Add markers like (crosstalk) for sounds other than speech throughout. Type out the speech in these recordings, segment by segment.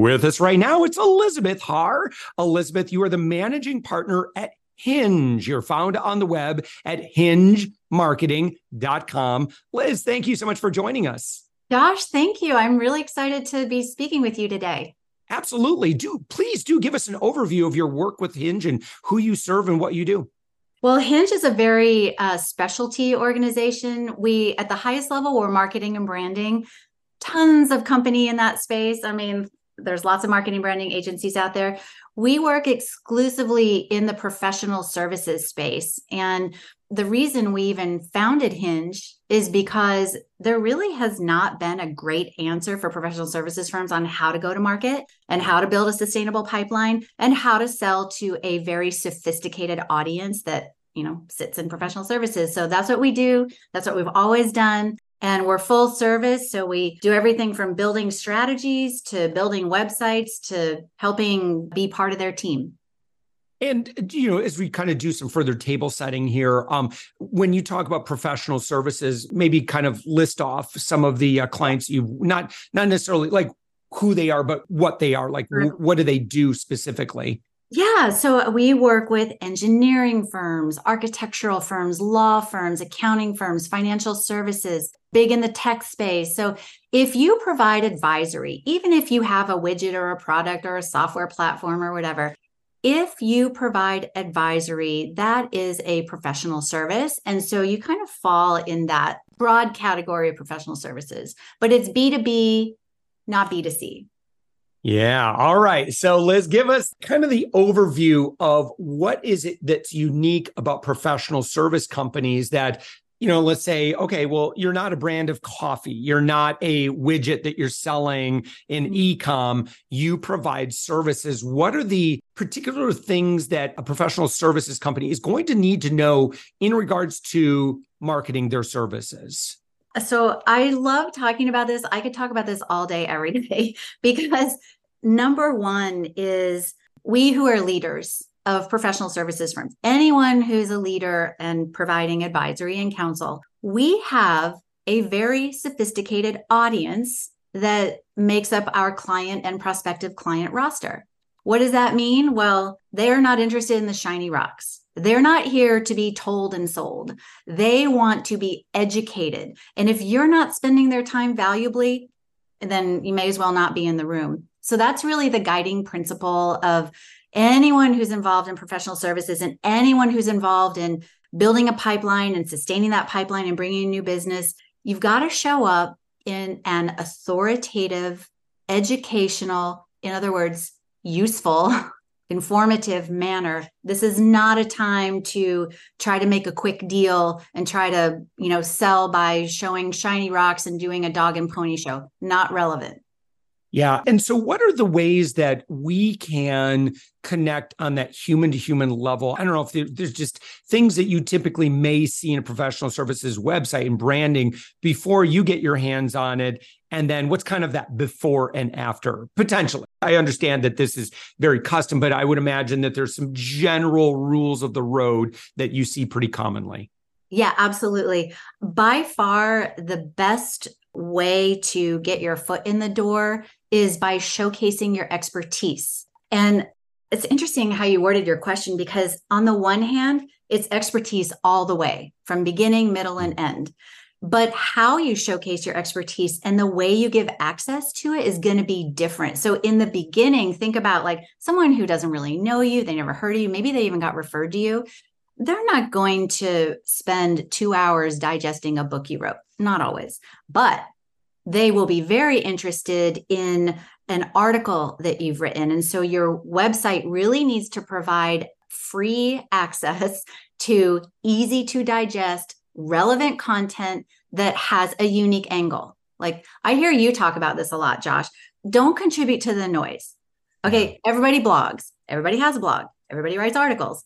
With us right now, it's Elizabeth Harr. Elizabeth, you are the managing partner at Hinge. You're found on the web at hingemarketing.com. Liz, thank you so much for joining us. Josh, thank you. I'm really excited to be speaking with you today. Absolutely. Do please do give us an overview of your work with Hinge and who you serve and what you do. Well, Hinge is a very uh, specialty organization. We, at the highest level, we're marketing and branding. Tons of company in that space. I mean, there's lots of marketing branding agencies out there. We work exclusively in the professional services space. And the reason we even founded Hinge is because there really has not been a great answer for professional services firms on how to go to market and how to build a sustainable pipeline and how to sell to a very sophisticated audience that you know sits in professional services so that's what we do that's what we've always done and we're full service. So we do everything from building strategies to building websites to helping be part of their team. And you know, as we kind of do some further table setting here, um, when you talk about professional services, maybe kind of list off some of the uh, clients you not not necessarily like who they are, but what they are. Like, w- what do they do specifically? Yeah, so we work with engineering firms, architectural firms, law firms, accounting firms, financial services, big in the tech space. So if you provide advisory, even if you have a widget or a product or a software platform or whatever, if you provide advisory, that is a professional service. And so you kind of fall in that broad category of professional services, but it's B2B, not B2C. Yeah. All right. So Liz, give us kind of the overview of what is it that's unique about professional service companies that you know, let's say, okay, well, you're not a brand of coffee. You're not a widget that you're selling in mm-hmm. e-com. You provide services. What are the particular things that a professional services company is going to need to know in regards to marketing their services? So I love talking about this. I could talk about this all day, every (laughs) day, because number one is we who are leaders of professional services firms, anyone who's a leader and providing advisory and counsel, we have a very sophisticated audience that makes up our client and prospective client roster. What does that mean? Well, they're not interested in the shiny rocks. They're not here to be told and sold. They want to be educated. And if you're not spending their time valuably, then you may as well not be in the room. So that's really the guiding principle of anyone who's involved in professional services and anyone who's involved in building a pipeline and sustaining that pipeline and bringing in new business. You've got to show up in an authoritative, educational, in other words, useful (laughs) informative manner this is not a time to try to make a quick deal and try to you know sell by showing shiny rocks and doing a dog and pony show not relevant yeah. And so, what are the ways that we can connect on that human to human level? I don't know if there's just things that you typically may see in a professional services website and branding before you get your hands on it. And then what's kind of that before and after potentially? I understand that this is very custom, but I would imagine that there's some general rules of the road that you see pretty commonly. Yeah, absolutely. By far, the best way to get your foot in the door is by showcasing your expertise. And it's interesting how you worded your question because, on the one hand, it's expertise all the way from beginning, middle, and end. But how you showcase your expertise and the way you give access to it is going to be different. So, in the beginning, think about like someone who doesn't really know you, they never heard of you, maybe they even got referred to you they're not going to spend two hours digesting a book you wrote. Not always, but they will be very interested in an article that you've written. And so your website really needs to provide free access (laughs) to easy to digest, relevant content that has a unique angle. Like I hear you talk about this a lot, Josh. Don't contribute to the noise. Okay, mm-hmm. everybody blogs, everybody has a blog, everybody writes articles.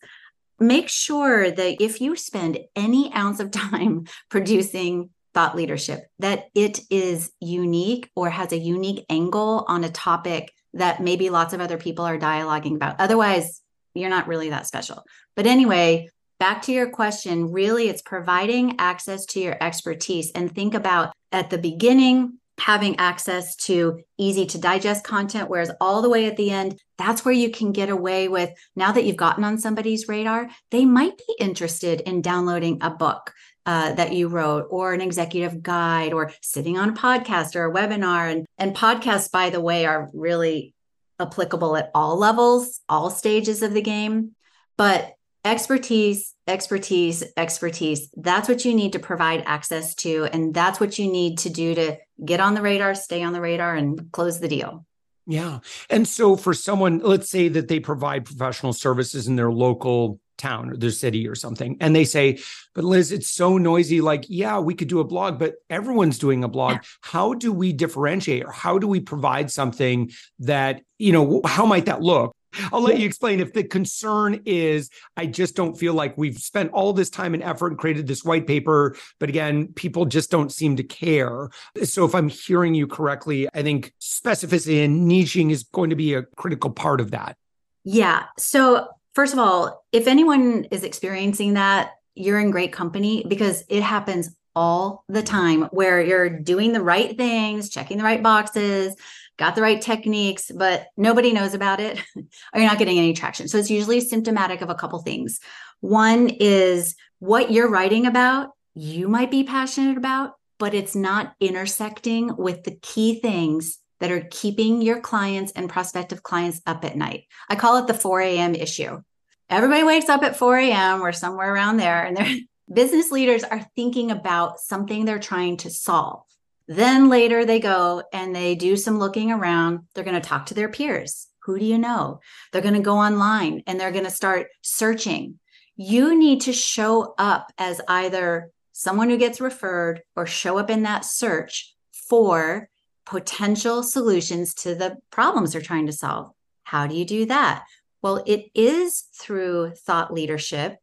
Make sure that if you spend any ounce of (laughs) time producing thought leadership, that it is unique or has a unique angle on a topic that maybe lots of other people are dialoguing about. Otherwise, you're not really that special. But anyway, back to your question, really it's providing access to your expertise and think about at the beginning having access to easy to digest content whereas all the way at the end that's where you can get away with now that you've gotten on somebody's radar they might be interested in downloading a book uh, that you wrote or an executive guide or sitting on a podcast or a webinar. And and podcasts by the way are really applicable at all levels all stages of the game. But expertise expertise expertise that's what you need to provide access to and that's what you need to do to get on the radar stay on the radar and close the deal. Yeah. And so for someone let's say that they provide professional services in their local town or their city or something and they say but liz it's so noisy like yeah we could do a blog but everyone's doing a blog how do we differentiate or how do we provide something that you know how might that look I'll let you explain if the concern is I just don't feel like we've spent all this time and effort and created this white paper, but again, people just don't seem to care. So if I'm hearing you correctly, I think specificity and niching is going to be a critical part of that. Yeah. So first of all, if anyone is experiencing that, you're in great company because it happens all the time where you're doing the right things, checking the right boxes, got the right techniques, but nobody knows about it, or (laughs) you're not getting any traction. So it's usually symptomatic of a couple things. One is what you're writing about, you might be passionate about, but it's not intersecting with the key things that are keeping your clients and prospective clients up at night. I call it the 4 a.m. issue. Everybody wakes up at 4 a.m. or somewhere around there, and their (laughs) business leaders are thinking about something they're trying to solve. Then later they go and they do some looking around. They're going to talk to their peers. Who do you know? They're going to go online and they're going to start searching. You need to show up as either someone who gets referred or show up in that search for potential solutions to the problems they're trying to solve. How do you do that? Well, it is through thought leadership,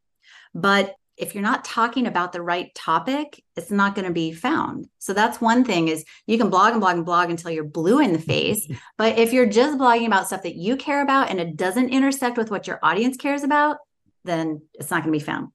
but if you're not talking about the right topic, it's not going to be found. So that's one thing is you can blog and blog and blog until you're blue in the face. (laughs) but if you're just blogging about stuff that you care about and it doesn't intersect with what your audience cares about, then it's not going to be found.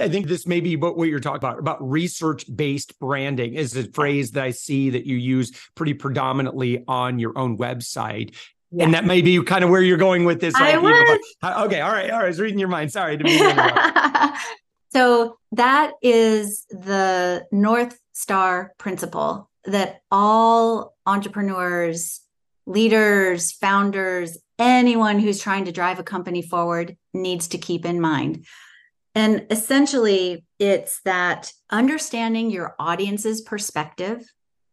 I think this may be what, what you're talking about about research based branding is a phrase that I see that you use pretty predominantly on your own website. Yeah. And that may be kind of where you're going with this. I was. okay, all right, all right. I was reading your mind. Sorry to be. (laughs) So that is the North Star principle that all entrepreneurs, leaders, founders, anyone who's trying to drive a company forward needs to keep in mind. And essentially, it's that understanding your audience's perspective,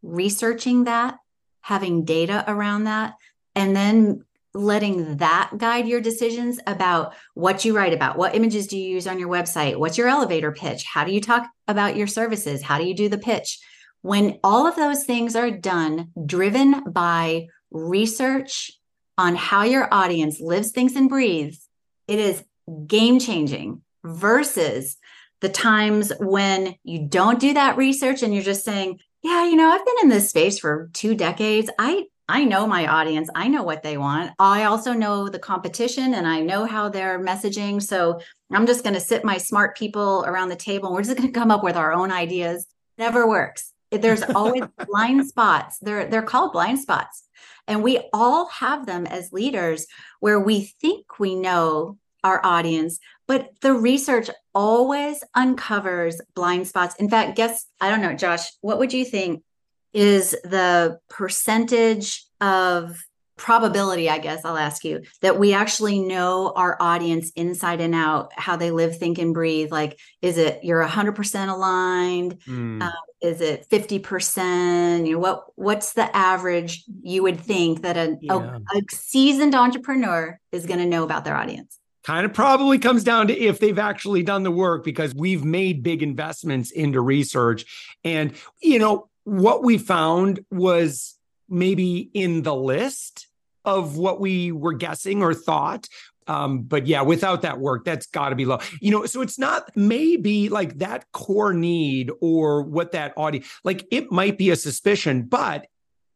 researching that, having data around that, and then letting that guide your decisions about what you write about. What images do you use on your website? What's your elevator pitch? How do you talk about your services? How do you do the pitch? When all of those things are done driven by research on how your audience lives thinks and breathes it is game changing versus the times when you don't do that research and you're just saying yeah you know i've been in this space for two decades i I know my audience. I know what they want. I also know the competition and I know how they're messaging. So I'm just going to sit my smart people around the table. And we're just going to come up with our own ideas. Never works. There's always (laughs) blind spots. They're they're called blind spots. And we all have them as leaders where we think we know our audience, but the research always uncovers blind spots. In fact, guess I don't know, Josh, what would you think is the percentage of probability, I guess I'll ask you, that we actually know our audience inside and out, how they live, think, and breathe? Like, is it you're 100% aligned? Mm. Is it 50%? You know, what what's the average you would think that a, yeah. a, a seasoned entrepreneur is going to know about their audience? Kind of probably comes down to if they've actually done the work because we've made big investments into research. And, you know, what we found was maybe in the list of what we were guessing or thought. Um, but yeah, without that work, that's got to be low. You know, so it's not maybe like that core need or what that audience like. It might be a suspicion, but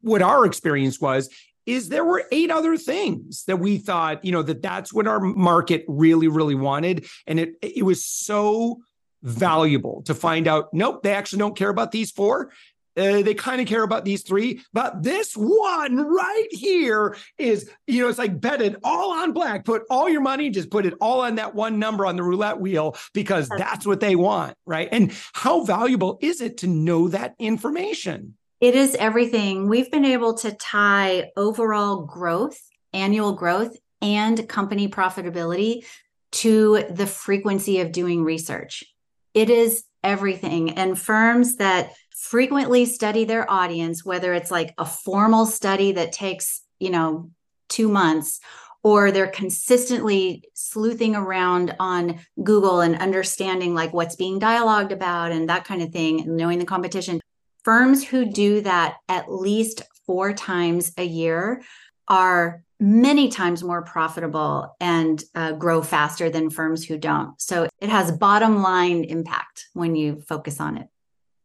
what our experience was is there were eight other things that we thought, you know, that that's what our market really, really wanted, and it it was so valuable to find out. Nope, they actually don't care about these four. Uh, they kind of care about these three, but this one right here is, you know, it's like betted all on black. Put all your money, just put it all on that one number on the roulette wheel because that's what they want, right? And how valuable is it to know that information? It is everything. We've been able to tie overall growth, annual growth, and company profitability to the frequency of doing research. It is everything. And firms that frequently study their audience, whether it's like a formal study that takes, you know, two months, or they're consistently sleuthing around on Google and understanding like what's being dialogued about and that kind of thing, and knowing the competition. Firms who do that at least four times a year are many times more profitable and uh, grow faster than firms who don't. So it has bottom line impact when you focus on it.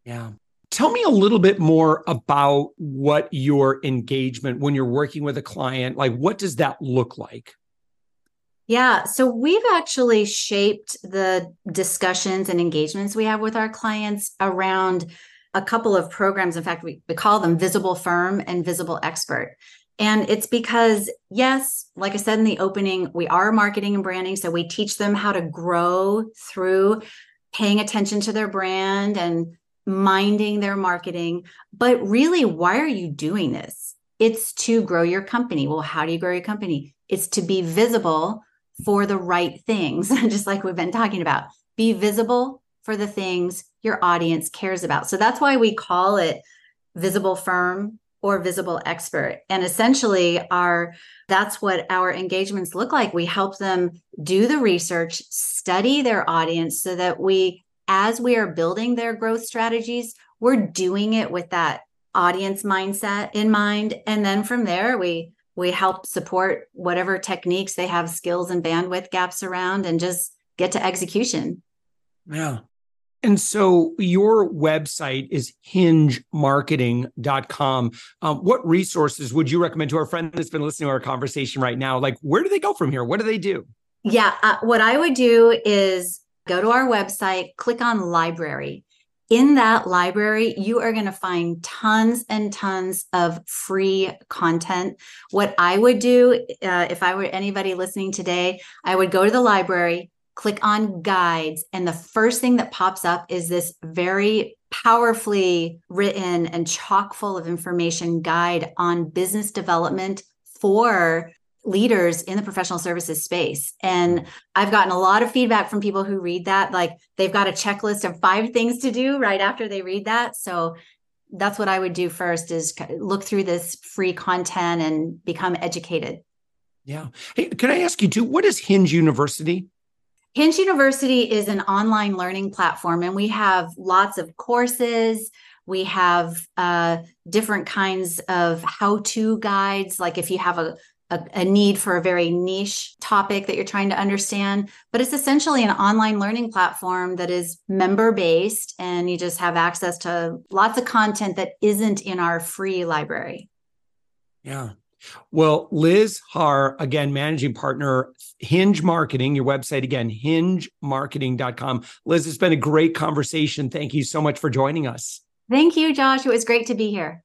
Yeah. Tell me a little bit more about what your engagement when you're working with a client, like what does that look like? Yeah, so we've actually shaped the discussions and engagements we have with our clients around a couple of programs. In fact, we, we call them Visible Firm and Visible Expert. And it's because, yes, like I said in the opening, we are marketing and branding. So we teach them how to grow through paying attention to their brand and minding their marketing. But really, why are you doing this? It's to grow your company. Well, how do you grow your company? It's to be visible for the right things, (laughs) just like we've been talking about. Be visible for the things your audience cares about. So that's why we call it visible firm or visible expert. And essentially our that's what our engagements look like. We help them do the research, study their audience so that we as we are building their growth strategies, we're doing it with that audience mindset in mind. And then from there, we we help support whatever techniques they have skills and bandwidth gaps around and just get to execution. Yeah. And so your website is hingemarketing.com. Um, what resources would you recommend to our friend that's been listening to our conversation right now? Like, where do they go from here? What do they do? Yeah. Uh, what I would do is go to our website, click on library. In that library, you are going to find tons and tons of free content. What I would do uh, if I were anybody listening today, I would go to the library, click on guides, and the first thing that pops up is this very powerfully written and chock full of information guide on business development for leaders in the professional services space. And I've gotten a lot of feedback from people who read that. Like they've got a checklist of five things to do right after they read that. So that's what I would do first is look through this free content and become educated. Yeah. Hey, can I ask you too, what is Hinge University? Hinge University is an online learning platform, and we have lots of courses. We have uh, different kinds of how to guides. Like if you have a a, a, need for a very niche topic that you're trying to understand, but it's essentially an online learning platform that is member based and you just have access to lots of content that isn't in our free library. Yeah. Well, Liz Harr, again, managing partner, Hinge Marketing, your website again, hingemarketing.com. Liz, it's been a great conversation. Thank you so much for joining us. Thank you, Josh. It was great to be here.